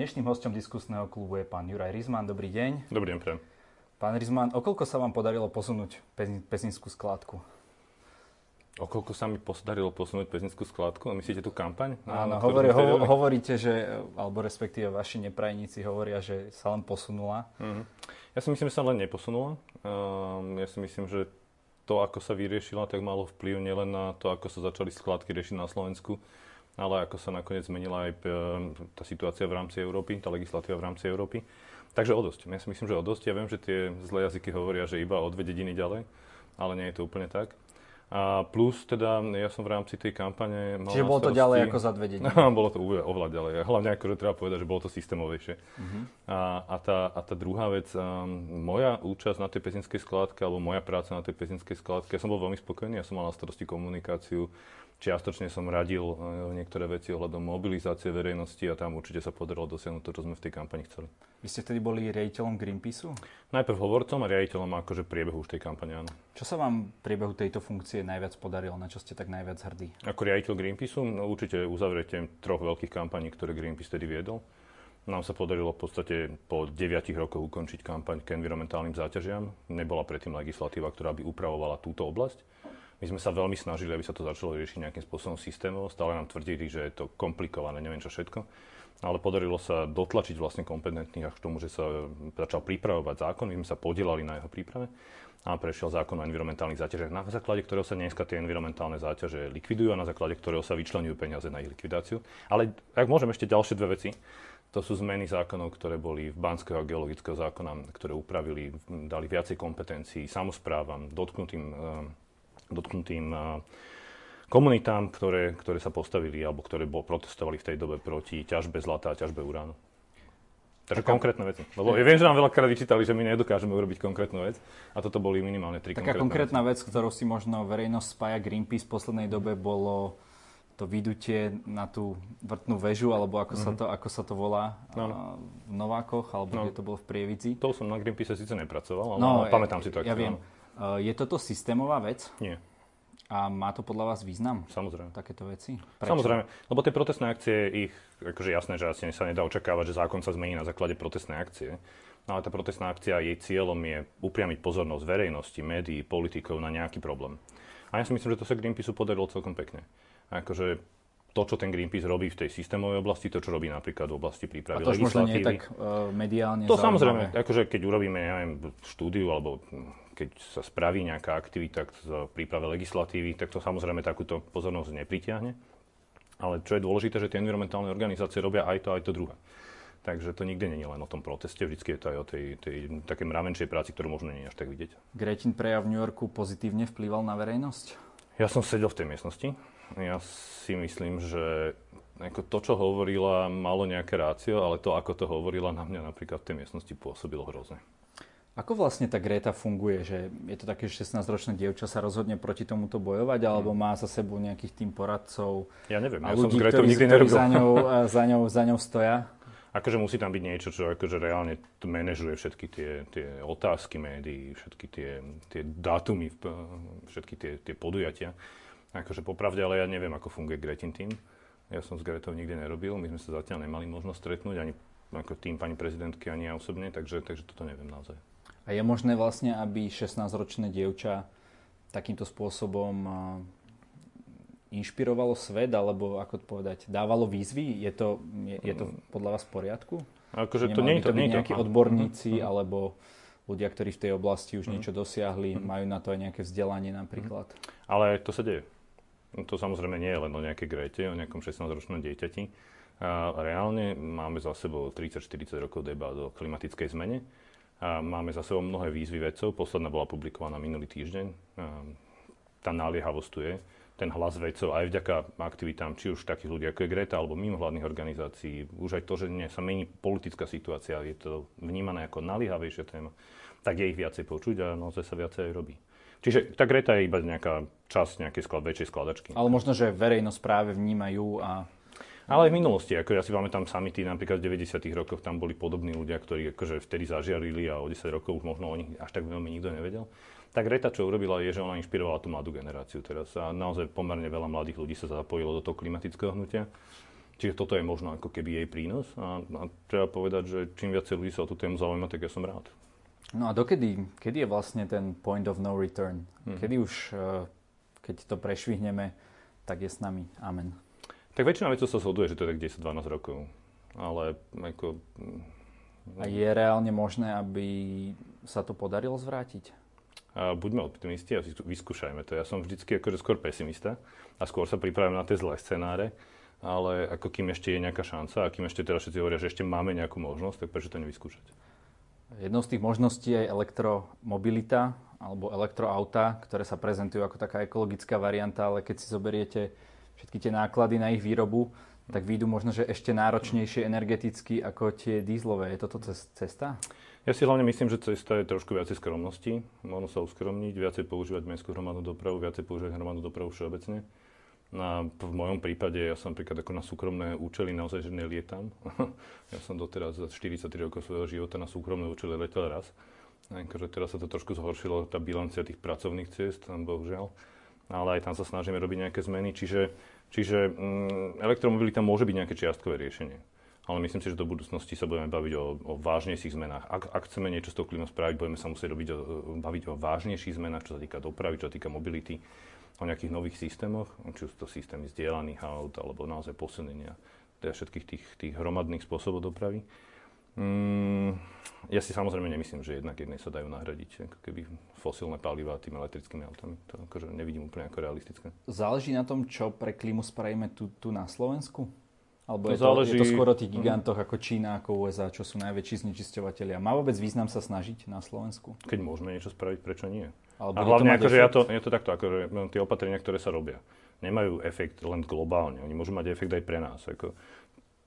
Dnešným hostom diskusného klubu je pán Juraj Rizman. Dobrý deň. Dobrý deň, pre. Pán Rizman, okoľko sa vám podarilo posunúť pezinskú skladku? Okoľko sa mi podarilo posunúť pezinskú skladku? Myslíte tú kampaň? Áno, hovorí, ho, hovoríte, že, alebo respektíve vaši neprajníci hovoria, že sa len posunula. Mm-hmm. Ja si myslím, že sa len neposunula. Um, ja si myslím, že to, ako sa vyriešila, tak malo vplyv nielen na to, ako sa začali skladky riešiť na Slovensku, ale ako sa nakoniec zmenila aj e, tá situácia v rámci Európy, tá legislatíva v rámci Európy. Takže o dosť. Ja si myslím, že o dosť. Ja viem, že tie zlé jazyky hovoria, že iba o dve dediny ďalej, ale nie je to úplne tak. A plus teda ja som v rámci tej kampane mal Čiže bolo to ďalej ako za dve dediny? Bolo to oveľa ďalej. Hlavne akože treba povedať, že bolo to systémovejšie. Uh-huh. A, a, tá, a tá druhá vec, um, moja účasť na tej pezinskej skladke, alebo moja práca na tej pezinskej skladke, ja som bol veľmi spokojný, ja som mal na starosti komunikáciu Čiastočne som radil e, niektoré veci ohľadom mobilizácie verejnosti a tam určite sa podarilo dosiahnuť to, čo sme v tej kampani chceli. Vy ste vtedy boli riaditeľom Greenpeaceu? Najprv hovorcom a riaditeľom akože priebehu už tej kampane, áno. Čo sa vám v priebehu tejto funkcie najviac podarilo? Na čo ste tak najviac hrdí? Ako riaditeľ Greenpeaceu? No, určite uzavriete troch veľkých kampaní, ktoré Greenpeace vtedy viedol. Nám sa podarilo v podstate po 9 rokoch ukončiť kampaň k environmentálnym záťažiam. Nebola predtým legislatíva, ktorá by upravovala túto oblasť. My sme sa veľmi snažili, aby sa to začalo riešiť nejakým spôsobom systémovo. Stále nám tvrdili, že je to komplikované, neviem čo všetko. Ale podarilo sa dotlačiť vlastne kompetentných až k tomu, že sa začal pripravovať zákon. My sme sa podielali na jeho príprave a prešiel zákon o environmentálnych záťažiach, na základe ktorého sa dneska tie environmentálne záťaže likvidujú a na základe ktorého sa vyčlenujú peniaze na ich likvidáciu. Ale ak môžem ešte ďalšie dve veci, to sú zmeny zákonov, ktoré boli v Banského geologického zákona, ktoré upravili, dali viacej kompetencií samozprávam, dotknutým dotknutým komunitám, ktoré, ktoré sa postavili alebo ktoré bol, protestovali v tej dobe proti ťažbe zlata a ťažbe uránu. Takže Taká... konkrétne veci. Lebo ja viem, že nám veľakrát vyčítali, že my nedokážeme urobiť konkrétnu vec. A toto boli minimálne tri Taká konkrétna vec, ktorou si možno verejnosť spája Greenpeace v poslednej dobe bolo to vydutie na tú vrtnú väžu, alebo ako, mm-hmm. sa, mhm. to, ako sa to volá no, no. v Novákoch, alebo no. kde to bolo v Prievidzi. To som na Greenpeace síce nepracoval, ale no, pamätám si to. Ja viem. Je toto systémová vec? Nie. A má to podľa vás význam? Samozrejme. Takéto veci? Prečo? Samozrejme, lebo tie protestné akcie, ich, akože jasné, že asi sa nedá očakávať, že zákon sa zmení na základe protestnej akcie. No ale tá protestná akcia, jej cieľom je upriamiť pozornosť verejnosti, médií, politikov na nejaký problém. A ja si myslím, že to sa Greenpeaceu podarilo celkom pekne. Akože to, čo ten Greenpeace robí v tej systémovej oblasti, to, čo robí napríklad v oblasti prípravy A to už možno nie je tak uh, mediálne To zaujímavé. samozrejme, akože keď urobíme, neviem, štúdiu alebo keď sa spraví nejaká aktivita v príprave legislatívy, tak to samozrejme takúto pozornosť nepritiahne. Ale čo je dôležité, že tie environmentálne organizácie robia aj to, aj to druhé. Takže to nikdy nie je len o tom proteste, vždy je to aj o tej, tej také mravenčej práci, ktorú možno nie je až tak vidieť. Gretin prejav v New Yorku pozitívne vplýval na verejnosť? Ja som sedel v tej miestnosti. Ja si myslím, že ako to, čo hovorila, malo nejaké rácio, ale to, ako to hovorila na mňa napríklad v tej miestnosti pôsobilo hrozne. Ako vlastne tá Greta funguje? Že je to také, že 16-ročné dievča sa rozhodne proti tomuto bojovať, alebo má za sebou nejakých tým poradcov? Ja neviem, ja ľudí, som s Gretou nikdy ktorí za ňou, za, ňou, za ňou stoja? Akože musí tam byť niečo, čo akože reálne manažuje všetky tie, tie otázky médií, všetky tie, tie dátumy, všetky tie, tie podujatia. Akože popravde, ale ja neviem, ako funguje Gretin tým. Ja som s Gretou nikdy nerobil, my sme sa zatiaľ nemali možnosť stretnúť, ani ako tým pani prezidentky, ani ja osobne, takže, takže toto neviem naozaj. A je možné vlastne, aby 16-ročné dievča takýmto spôsobom inšpirovalo svet, alebo ako to povedať, dávalo výzvy? Je to, je, je to podľa vás v poriadku? Akože to nie je to, nie nejakí to. odborníci, mm-hmm. alebo ľudia, ktorí v tej oblasti už mm-hmm. niečo dosiahli, mm-hmm. majú na to aj nejaké vzdelanie napríklad? Mm-hmm. Ale to sa deje. To samozrejme nie je len o nejakej Grete, o nejakom 16-ročnom dieťati. Reálne máme za sebou 30-40 rokov debát o klimatickej zmene máme za sebou mnohé výzvy vedcov. Posledná bola publikovaná minulý týždeň. Tá naliehavosť tu je. Ten hlas vedcov aj vďaka aktivitám, či už takých ľudí ako je Greta, alebo mimovládnych organizácií, už aj to, že sa mení politická situácia, je to vnímané ako naliehavejšia téma, tak je ich viacej počuť a naozaj sa viacej aj robí. Čiže tá Greta je iba nejaká časť nejakej sklad, väčšej skladačky. Ale možno, že verejnosť práve vnímajú a ale aj v minulosti, ako ja si pamätám samity, napríklad v 90. rokoch tam boli podobní ľudia, ktorí akože vtedy zažiarili a o 10 rokov už možno o nich až tak veľmi nikto nevedel. Tak Reta, čo urobila, je, že ona inšpirovala tú mladú generáciu teraz a naozaj pomerne veľa mladých ľudí sa zapojilo do toho klimatického hnutia. Čiže toto je možno ako keby jej prínos a, a treba povedať, že čím viacej ľudí sa o tú tému zaujíma, tak ja som rád. No a dokedy, kedy je vlastne ten point of no return? Hmm. Kedy už, eh, keď to prešvihneme, tak je s nami. Amen. Tak väčšina vecov sa zhoduje, že to je tak 10-12 rokov. Ale ako... A je reálne možné, aby sa to podarilo zvrátiť? A buďme optimisti a vyskúšajme to. Ja som vždycky akože skôr pesimista a skôr sa pripravím na tie zlé scenáre, ale ako kým ešte je nejaká šanca a kým ešte teraz všetci hovoria, že ešte máme nejakú možnosť, tak prečo to nevyskúšať? Jednou z tých možností je elektromobilita alebo elektroauta, ktoré sa prezentujú ako taká ekologická varianta, ale keď si zoberiete všetky tie náklady na ich výrobu, tak výjdu možno, že ešte náročnejšie energeticky ako tie dízlové. Je toto cesta? Ja si hlavne myslím, že cesta je trošku viacej skromnosti. Možno sa uskromniť, viacej používať mestskú hromadnú dopravu, viacej používať hromadnú dopravu všeobecne. Na, v mojom prípade ja som napríklad ako na súkromné účely naozaj že nelietam. ja som doteraz za 43 rokov svojho života na súkromné účely letel raz. Akože teraz sa to trošku zhoršilo, tá bilancia tých pracovných ciest, bohužiaľ. Ale aj tam sa snažíme robiť nejaké zmeny. Čiže, čiže mm, elektromobilita môže byť nejaké čiastkové riešenie. Ale myslím si, že do budúcnosti sa budeme baviť o, o vážnejších zmenách. Ak, ak chceme niečo s tou klímou spraviť, budeme sa musieť robiť o, baviť o vážnejších zmenách, čo sa týka dopravy, čo sa týka mobility o nejakých nových systémoch, či sú to systémy zdieľaných aut, alebo naozaj posunenia teda všetkých tých, tých hromadných spôsobov dopravy. Mm, ja si samozrejme nemyslím, že jednak jednej sa dajú nahradiť ako keby fosílne paliva tými elektrickými autami. To akože nevidím úplne ako realistické. Záleží na tom, čo pre klímu spravíme tu, tu na Slovensku? Alebo to je, záleží... to, je to skôr o tých gigantoch mm. ako Čína, ako USA, čo sú najväčší znečisťovateľia. Má vôbec význam sa snažiť na Slovensku? Keď môžeme niečo spraviť, prečo nie? Alebo a hlavne, akože ja to, je to takto, akože tie opatrenia, ktoré sa robia, nemajú efekt len globálne. Oni môžu mať efekt aj pre nás. Ako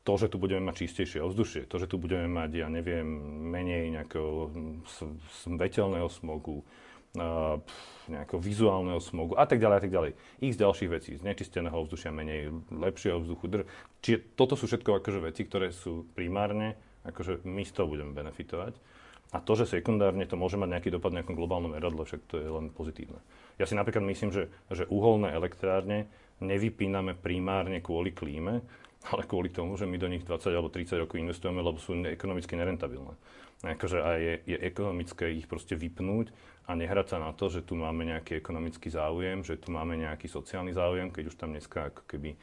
to, že tu budeme mať čistejšie ovzdušie, to, že tu budeme mať, ja neviem, menej nejakého svetelného smogu, uh, nejakého vizuálneho smogu a tak ďalej a tak ďalej. Z ďalších vecí, z nečisteného ovzdušia menej, lepšieho vzduchu. Dr- Čiže toto sú všetko akože veci, ktoré sú primárne, akože my z toho budeme benefitovať. A to, že sekundárne to môže mať nejaký dopad na nejakom globálnom meradle, však to je len pozitívne. Ja si napríklad myslím, že, že uholné elektrárne nevypíname primárne kvôli klíme, ale kvôli tomu, že my do nich 20 alebo 30 rokov investujeme, lebo sú ekonomicky nerentabilné. Akože aj je, je ekonomické ich proste vypnúť a nehrať sa na to, že tu máme nejaký ekonomický záujem, že tu máme nejaký sociálny záujem, keď už tam dneska ako keby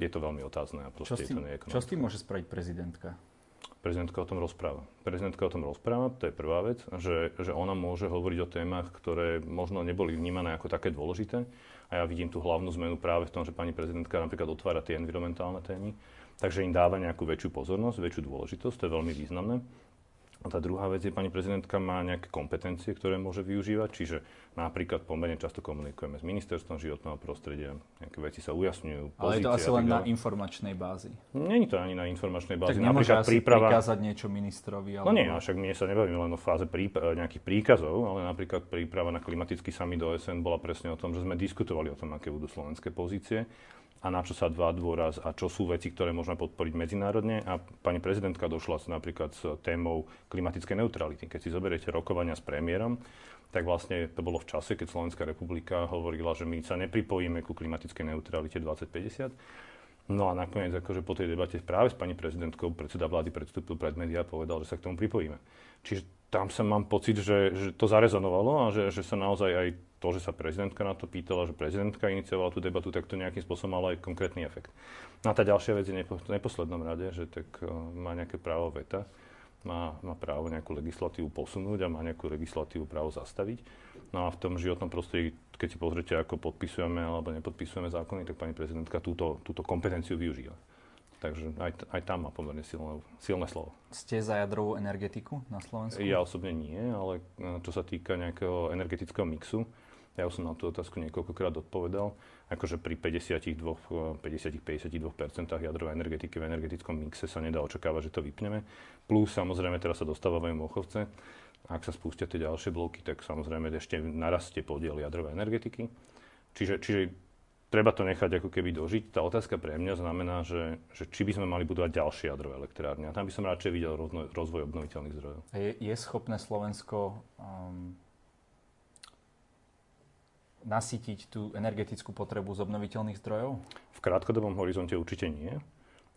je to veľmi otázne a proste čo je to neekonomické. Čo s tým môže spraviť prezidentka? Prezidentka o tom rozpráva. Prezidentka o tom rozpráva, to je prvá vec, že, že ona môže hovoriť o témach, ktoré možno neboli vnímané ako také dôležité. A ja vidím tú hlavnú zmenu práve v tom, že pani prezidentka napríklad otvára tie environmentálne témy, takže im dáva nejakú väčšiu pozornosť, väčšiu dôležitosť, to je veľmi významné. A tá druhá vec je, pani prezidentka má nejaké kompetencie, ktoré môže využívať, čiže napríklad pomerne často komunikujeme s ministerstvom životného prostredia, nejaké veci sa ujasňujú. Ale je to asi len na informačnej bázi. Není to ani na informačnej bázi. Tak napríklad asi príprava... prikázať niečo ministrovi? Alebo... No nie, však my sa nebavíme len o fáze príp- nejakých príkazov, ale napríklad príprava na klimatický summit OSN bola presne o tom, že sme diskutovali o tom, aké budú slovenské pozície a na čo sa dva dôraz a čo sú veci, ktoré môžeme podporiť medzinárodne. A pani prezidentka došla napríklad s témou klimatickej neutrality. Keď si zoberiete rokovania s premiérom, tak vlastne to bolo v čase, keď Slovenská republika hovorila, že my sa nepripojíme ku klimatickej neutralite 2050. No a nakoniec akože po tej debate práve s pani prezidentkou predseda vlády predstúpil pred médiá a povedal, že sa k tomu pripojíme. Čiže tam sa mám pocit, že, že to zarezonovalo a že, že sa naozaj aj to, že sa prezidentka na to pýtala, že prezidentka iniciovala tú debatu, tak to nejakým spôsobom malo aj konkrétny efekt. No a tá ďalšia vec je nepo, v neposlednom rade, že tak uh, má nejaké právo veta, má, má právo nejakú legislatívu posunúť a má nejakú legislatívu právo zastaviť. No a v tom životnom prostredí, keď si pozrite, ako podpisujeme alebo nepodpisujeme zákony, tak pani prezidentka túto, túto kompetenciu využíva. Takže aj, aj tam má pomerne silné, silné slovo. Ste za jadrovú energetiku na Slovensku? Ja osobne nie, ale e, čo sa týka nejakého energetického mixu, ja som na tú otázku niekoľkokrát odpovedal. Akože pri 52, 50-52% jadrovej energetiky v energetickom mixe sa nedá očakávať, že to vypneme. Plus samozrejme teraz sa dostávajú mochovce. Ak sa spustia tie ďalšie bloky, tak samozrejme ešte narastie podiel jadrovej energetiky. Čiže, čiže treba to nechať ako keby dožiť. Tá otázka pre mňa znamená, že, že či by sme mali budovať ďalšie jadrové elektrárne. A tam by som radšej videl rozvoj obnoviteľných zdrojov. Je, je schopné Slovensko um, nasytiť tú energetickú potrebu z obnoviteľných zdrojov? V krátkodobom horizonte určite nie.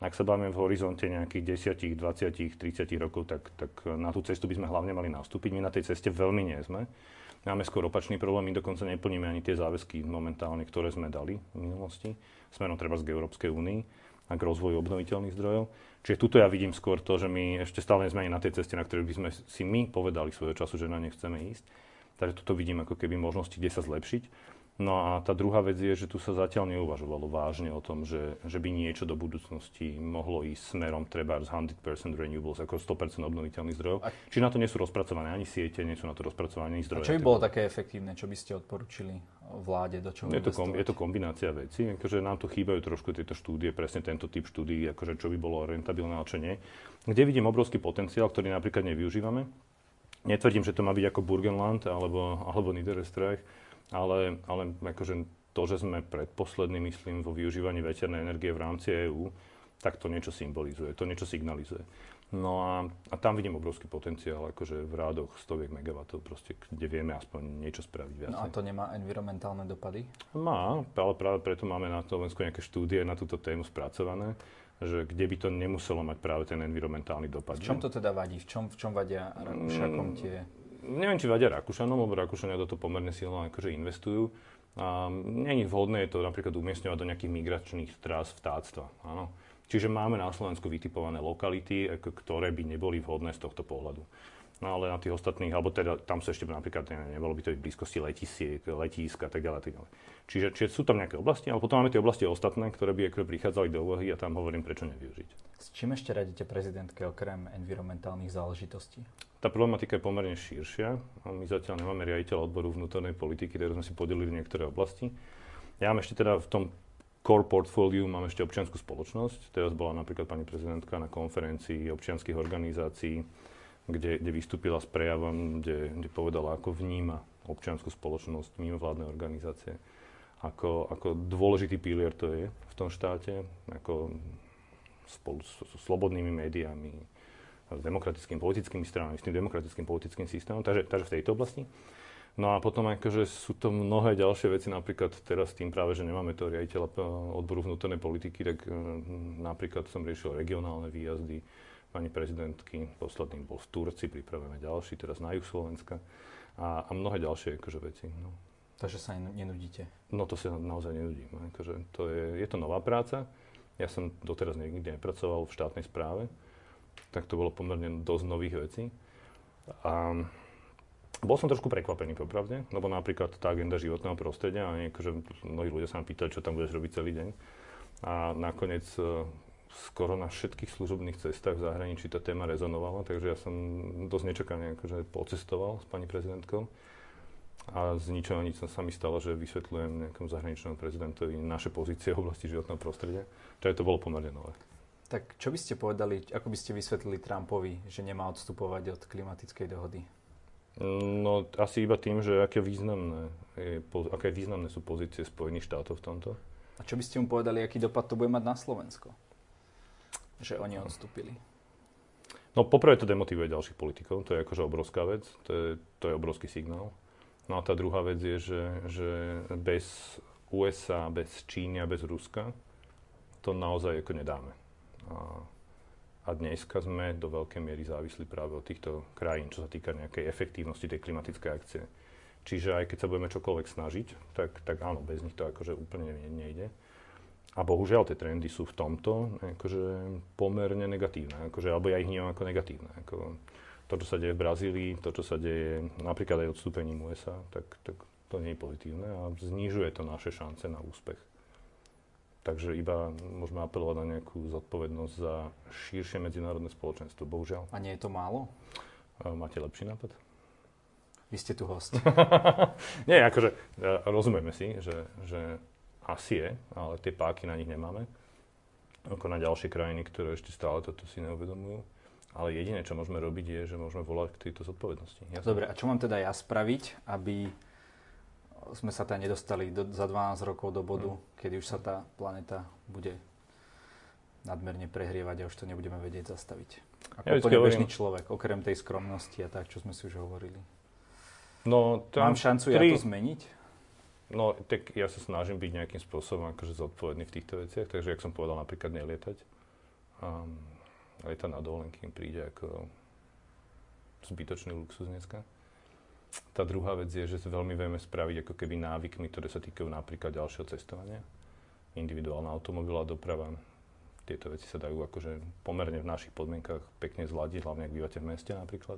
Ak sa bavíme v horizonte nejakých 10, 20, 30 rokov, tak, tak na tú cestu by sme hlavne mali nastúpiť. My na tej ceste veľmi nie sme. Máme skôr opačný problém, my dokonca neplníme ani tie záväzky momentálne, ktoré sme dali v minulosti, smerom treba z Európskej únii a k rozvoju obnoviteľných zdrojov. Čiže tuto ja vidím skôr to, že my ešte stále sme na tej ceste, na ktorej by sme si my povedali svojho času, že na ne chceme ísť. Takže tuto vidím ako keby možnosti, kde sa zlepšiť. No a tá druhá vec je, že tu sa zatiaľ neuvažovalo vážne o tom, že, že by niečo do budúcnosti mohlo ísť smerom treba z 100% renewables, ako 100% obnoviteľných zdrojov. A... Či na to nie sú rozpracované ani siete, nie sú na to rozpracované ani zdroje. A čo by bolo také efektívne, čo by ste odporučili vláde, do čoho je to, kom, je to kombinácia vecí, akože nám tu chýbajú trošku tieto štúdie, presne tento typ štúdií, akože čo by bolo rentabilné a čo nie. Kde vidím obrovský potenciál, ktorý napríklad nevyužívame. Netvrdím, že to má byť ako Burgenland alebo, alebo Niederösterreich, ale, ale akože to, že sme predposlední, myslím, vo využívaní veternej energie v rámci EÚ, tak to niečo symbolizuje, to niečo signalizuje. No a, a tam vidím obrovský potenciál, akože v rádoch stoviek megawatov, proste, kde vieme aspoň niečo spraviť viac. No a to nemá environmentálne dopady? Má, ale práve preto máme na Slovensku nejaké štúdie na túto tému spracované, že kde by to nemuselo mať práve ten environmentálny dopad. V čom to teda vadí? V čom, v čom vadia Rakúšakom mm, tie neviem, či vadia Rakúšanom, lebo Rakúšania do toho pomerne silno akože investujú. A není vhodné to napríklad umiestňovať do nejakých migračných trás vtáctva. Áno. Čiže máme na Slovensku vytipované lokality, ktoré by neboli vhodné z tohto pohľadu. No ale na tých ostatných, alebo teda tam sa ešte napríklad ne, nebolo by to v blízkosti letisiek, letísk a tak ďalej. Tak ďalej. Čiže, čiže sú tam nejaké oblasti, ale potom máme tie oblasti ostatné, ktoré by ktoré prichádzali do úvahy a tam hovorím, prečo nevyužiť. S čím ešte radíte prezidentke okrem environmentálnych záležitostí? Tá problematika je pomerne širšia. My zatiaľ nemáme riaditeľa odboru vnútornej politiky, ktoré sme si podelili niektoré oblasti. Ja mám ešte teda v tom core portfóliu mám ešte občianskú spoločnosť. Teraz bola napríklad pani prezidentka na konferencii občianských organizácií, kde, kde vystúpila s prejavom, kde, kde povedala, ako vníma občianskú spoločnosť, mimovládne organizácie, ako, ako dôležitý pilier to je v tom štáte, ako spolu s, s slobodnými médiami, s demokratickými politickými stranami, s tým demokratickým politickým systémom, takže, takže v tejto oblasti. No a potom akože sú to mnohé ďalšie veci, napríklad teraz tým práve, že nemáme to riaditeľa odboru vnútornej politiky, tak uh, napríklad som riešil regionálne výjazdy pani prezidentky, posledný bol v Turci, pripravujeme ďalší, teraz na juh Slovenska a, a mnohé ďalšie akože veci. No. Takže sa nenudíte? No to sa naozaj nenudím. Akože to je, je to nová práca. Ja som doteraz nikdy nepracoval v štátnej správe tak to bolo pomerne dosť nových vecí. A bol som trošku prekvapený, popravde, lebo napríklad tá agenda životného prostredia, a akože mnohí ľudia sa ma pýtali, čo tam budeš robiť celý deň. A nakoniec skoro na všetkých služobných cestách v zahraničí tá téma rezonovala, takže ja som dosť nečakane akože pocestoval s pani prezidentkou. A z ničoho nič sa mi stalo, že vysvetľujem nejakom zahraničnému prezidentovi naše pozície v oblasti životného prostredia. Takže to bolo pomerne nové. Tak čo by ste povedali, ako by ste vysvetlili Trumpovi, že nemá odstupovať od klimatickej dohody? No asi iba tým, že aké významné, je, aké významné sú pozície Spojených štátov v tomto. A čo by ste mu povedali, aký dopad to bude mať na Slovensko? Že oni odstúpili. No poprvé to demotivuje ďalších politikov, to je akože obrovská vec, to je, to je obrovský signál. No a tá druhá vec je, že, že bez USA, bez Číny a bez Ruska to naozaj ako nedáme. A, a dneska sme do veľkej miery závislí práve od týchto krajín, čo sa týka nejakej efektívnosti tej klimatickej akcie. Čiže aj keď sa budeme čokoľvek snažiť, tak, tak áno, bez nich to akože úplne nejde. A bohužiaľ tie trendy sú v tomto akože pomerne negatívne, akože, alebo ja ich vnímam ako negatívne. Ako to, čo sa deje v Brazílii, to, čo sa deje napríklad aj odstúpením USA, tak, tak to nie je pozitívne a znižuje to naše šance na úspech. Takže iba môžeme apelovať na nejakú zodpovednosť za širšie medzinárodné spoločenstvo, bohužiaľ. A nie je to málo? Máte lepší nápad? Vy ste tu host. nie, akože rozumieme si, že, že asi je, ale tie páky na nich nemáme. Ako na ďalšie krajiny, ktoré ešte stále toto si neuvedomujú. Ale jediné, čo môžeme robiť, je, že môžeme volať k tejto zodpovednosti. Jasne. Dobre, a čo mám teda ja spraviť, aby sme sa teda nedostali do, za 12 rokov do bodu, mm. kedy už sa tá planeta bude nadmerne prehrievať a už to nebudeme vedieť zastaviť. Ako ja úplne bežný človek, okrem tej skromnosti a tak, čo sme si už hovorili. No, Mám šancu tri... ja to zmeniť? No, tak ja sa snažím byť nejakým spôsobom akože zodpovedný v týchto veciach, takže, jak som povedal, napríklad nelietať. Um, leta na dovolenky im príde ako zbytočný luxus dneska. Tá druhá vec je, že veľmi vieme spraviť ako keby návykmi, ktoré sa týkajú napríklad ďalšieho cestovania. Individuálna automobilová doprava. Tieto veci sa dajú akože pomerne v našich podmienkach pekne zladiť, hlavne ak bývate v meste napríklad.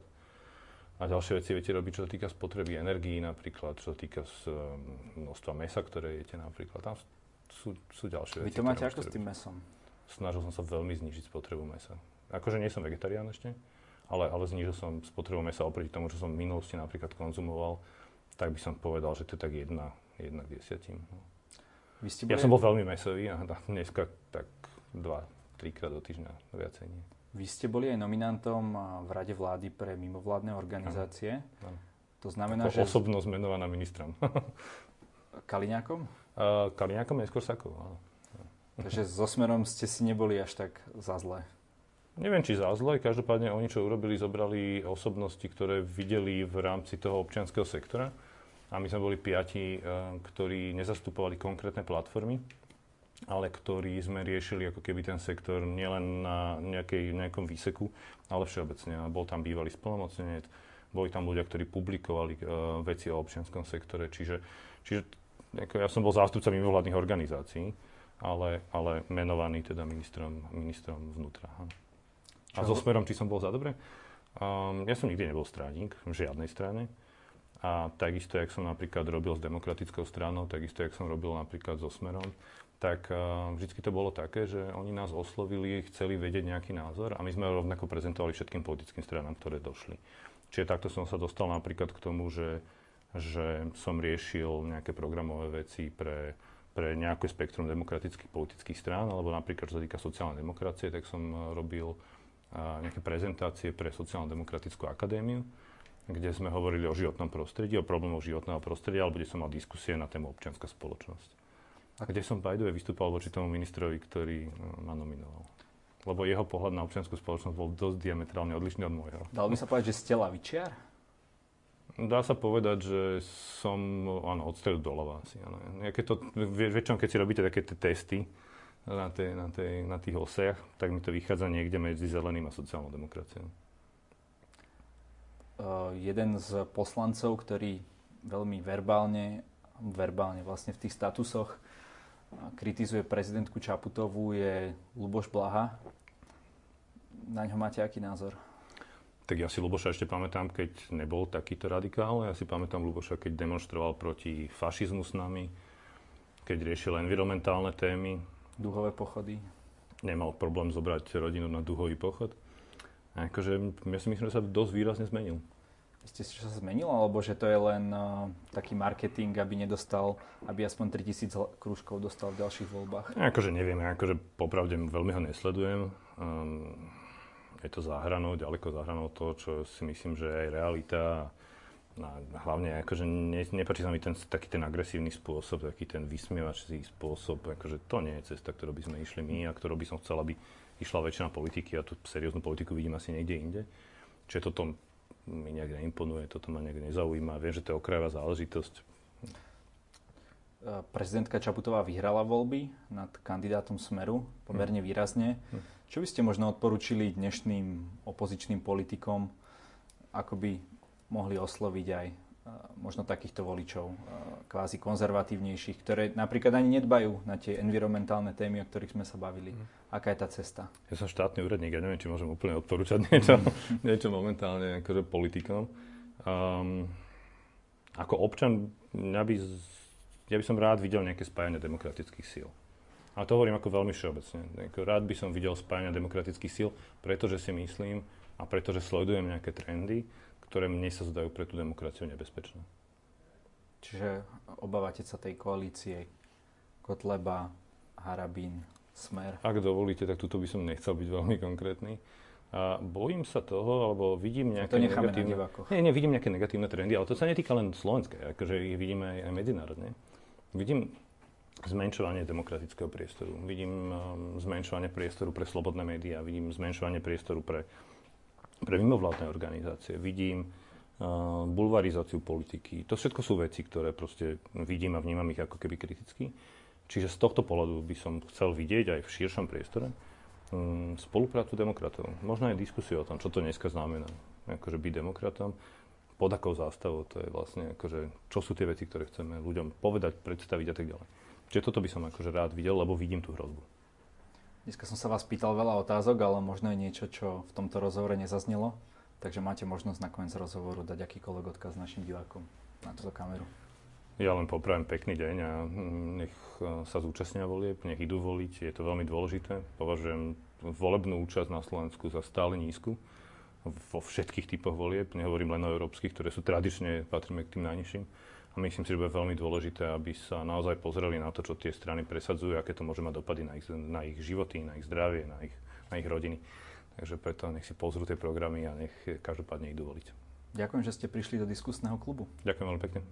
A ďalšie veci viete robiť, čo sa týka spotreby energií napríklad, čo sa týka z, um, množstva mesa, ktoré jete napríklad. Tam sú, sú ďalšie Vy veci. to máte ako s tým mesom? Snažil som sa veľmi znižiť spotrebu mesa. Akože nie som vegetarián ešte, ale, ale znížil som spotrebu mesa oproti tomu, čo som v minulosti napríklad konzumoval, tak by som povedal, že to je tak jedna, jedna k desiatim. No. Vy ste boli... Ja som bol veľmi mesový a dneska tak dva, trikrát do týždňa viacej nie. Vy ste boli aj nominantom v Rade vlády pre mimovládne organizácie. Ano. Ano. To znamená, Ako že... osobnosť menovaná ministrom. Kaliňákom? Uh, Kaliňákom neskôr Sakou, áno. Takže so Smerom ste si neboli až tak za zle. Neviem, či za zle. Každopádne oni, čo urobili, zobrali osobnosti, ktoré videli v rámci toho občianského sektora. A my sme boli piati, ktorí nezastupovali konkrétne platformy, ale ktorí sme riešili ako keby ten sektor nielen na nejakej, nejakom výseku, ale všeobecne. Bol tam bývalý spolomocnenec, boli tam ľudia, ktorí publikovali uh, veci o občianskom sektore. Čiže, čiže ako ja som bol zástupca mimovládnych organizácií ale, ale menovaný teda ministrom, ministrom vnútra. A so smerom, či som bol za dobre? Um, ja som nikdy nebol stránik v žiadnej strane. A takisto, jak som napríklad robil s demokratickou stranou, takisto, jak som robil napríklad so Smerom, tak uh, vždycky to bolo také, že oni nás oslovili, chceli vedieť nejaký názor a my sme rovnako prezentovali všetkým politickým stranám, ktoré došli. Čiže takto som sa dostal napríklad k tomu, že, že som riešil nejaké programové veci pre pre nejaké spektrum demokratických politických strán, alebo napríklad, čo sa týka sociálnej demokracie, tak som eh, robil eh, nejaké prezentácie pre sociálno-demokratickú akadémiu, kde sme hovorili o životnom prostredí, o problémoch životného prostredia, alebo kde som mal diskusie na tému občianská spoločnosť. Kde som by vystúpal voči tomu ministrovi, ktorý eh, ma nominoval. Lebo jeho pohľad na občianskú spoločnosť bol dosť diametrálne odlišný od môjho. Dal by sa povedať, že ste lavičiar? Dá sa povedať, že som áno, od stredu doľava asi. Áno. Keď to, väčšinou, keď si robíte také tie testy na, tej, na, tej, na tých osiach, tak mi to vychádza niekde medzi zeleným a sociálnou demokraciou. Uh, jeden z poslancov, ktorý veľmi verbálne, verbálne vlastne v tých statusoch kritizuje prezidentku Čaputovú, je Luboš Blaha. Na ňo máte aký názor? Tak ja si Luboša ešte pamätám, keď nebol takýto radikál. Ja si pamätám Luboša, keď demonstroval proti fašizmu s nami, keď riešil environmentálne témy. Duhové pochody. Nemal problém zobrať rodinu na duhový pochod. A akože, ja si myslím, že sa dosť výrazne zmenil. Ste že sa zmenil, alebo že to je len uh, taký marketing, aby nedostal, aby aspoň 3000 krúžkov dostal v ďalších voľbách? Akože neviem, akože popravde veľmi ho nesledujem. Um, je to za hranou, ďaleko za hranou toho, čo si myslím, že je realita. A hlavne akože ne, nepáči sa mi ten, taký ten agresívny spôsob, taký ten vysmievačný spôsob, akože to nie je cesta, ktorou by sme išli my a ktorou by som chcel, aby išla väčšina politiky a tú serióznu politiku vidím asi niekde inde. Čiže toto mi nejak neimponuje, toto ma nejak nezaujíma. Viem, že to je okrajová záležitosť. Prezidentka Čaputová vyhrala voľby nad kandidátom Smeru pomerne hm. výrazne. Hm. Čo by ste možno odporučili dnešným opozičným politikom, ako by mohli osloviť aj e, možno takýchto voličov, e, kvázi konzervatívnejších, ktoré napríklad ani nedbajú na tie environmentálne témy, o ktorých sme sa bavili. Mm. Aká je tá cesta? Ja som štátny úradník, ja neviem, či môžem úplne odporúčať niečo, niečo momentálne akože politikom. Um, ako občan, ja by, ja by som rád videl nejaké spájanie demokratických síl. A to hovorím ako veľmi všeobecne. Rád by som videl spájania demokratických síl, pretože si myslím a pretože sledujem nejaké trendy, ktoré mne sa zdajú pre tú demokraciu nebezpečné. Čiže obávate sa tej koalície Kotleba, Harabín, Smer? Ak dovolíte, tak tuto by som nechcel byť veľmi konkrétny. A bojím sa toho, alebo vidím nejaké to negatívne... Nie, nie, vidím nejaké negatívne trendy, ale to sa netýka len Slovenska, akože ich vidíme aj, aj medzinárodne. Vidím zmenšovanie demokratického priestoru. Vidím um, zmenšovanie priestoru pre slobodné médiá, vidím zmenšovanie priestoru pre, pre mimovládne organizácie, vidím uh, bulvarizáciu politiky. To všetko sú veci, ktoré proste vidím a vnímam ich ako keby kriticky. Čiže z tohto pohľadu by som chcel vidieť aj v širšom priestore um, spoluprácu demokratov. Možno aj diskusiu o tom, čo to dneska znamená. Akože byť demokratom pod akou zástavou, to je vlastne akože, čo sú tie veci, ktoré chceme ľuďom povedať, predstaviť a tak ďalej. Čiže toto by som akože rád videl, lebo vidím tú hrozbu. Dneska som sa vás pýtal veľa otázok, ale možno je niečo, čo v tomto rozhovore nezaznelo. Takže máte možnosť na koniec rozhovoru dať akýkoľvek odkaz našim divákom na túto kameru. Ja len poprajem pekný deň a mm, nech e, sa zúčastnia volieb, nech idú voliť. Je to veľmi dôležité. Považujem volebnú účasť na Slovensku za stále nízku vo všetkých typoch volieb. Nehovorím len o európskych, ktoré sú tradične, patríme k tým najnižším. A myslím si, že bude veľmi dôležité, aby sa naozaj pozreli na to, čo tie strany presadzujú, aké to môže mať dopady na ich, na ich životy, na ich zdravie, na ich, na ich rodiny. Takže preto nech si pozrú tie programy a nech každopádne idú voliť. Ďakujem, že ste prišli do diskusného klubu. Ďakujem veľmi pekne.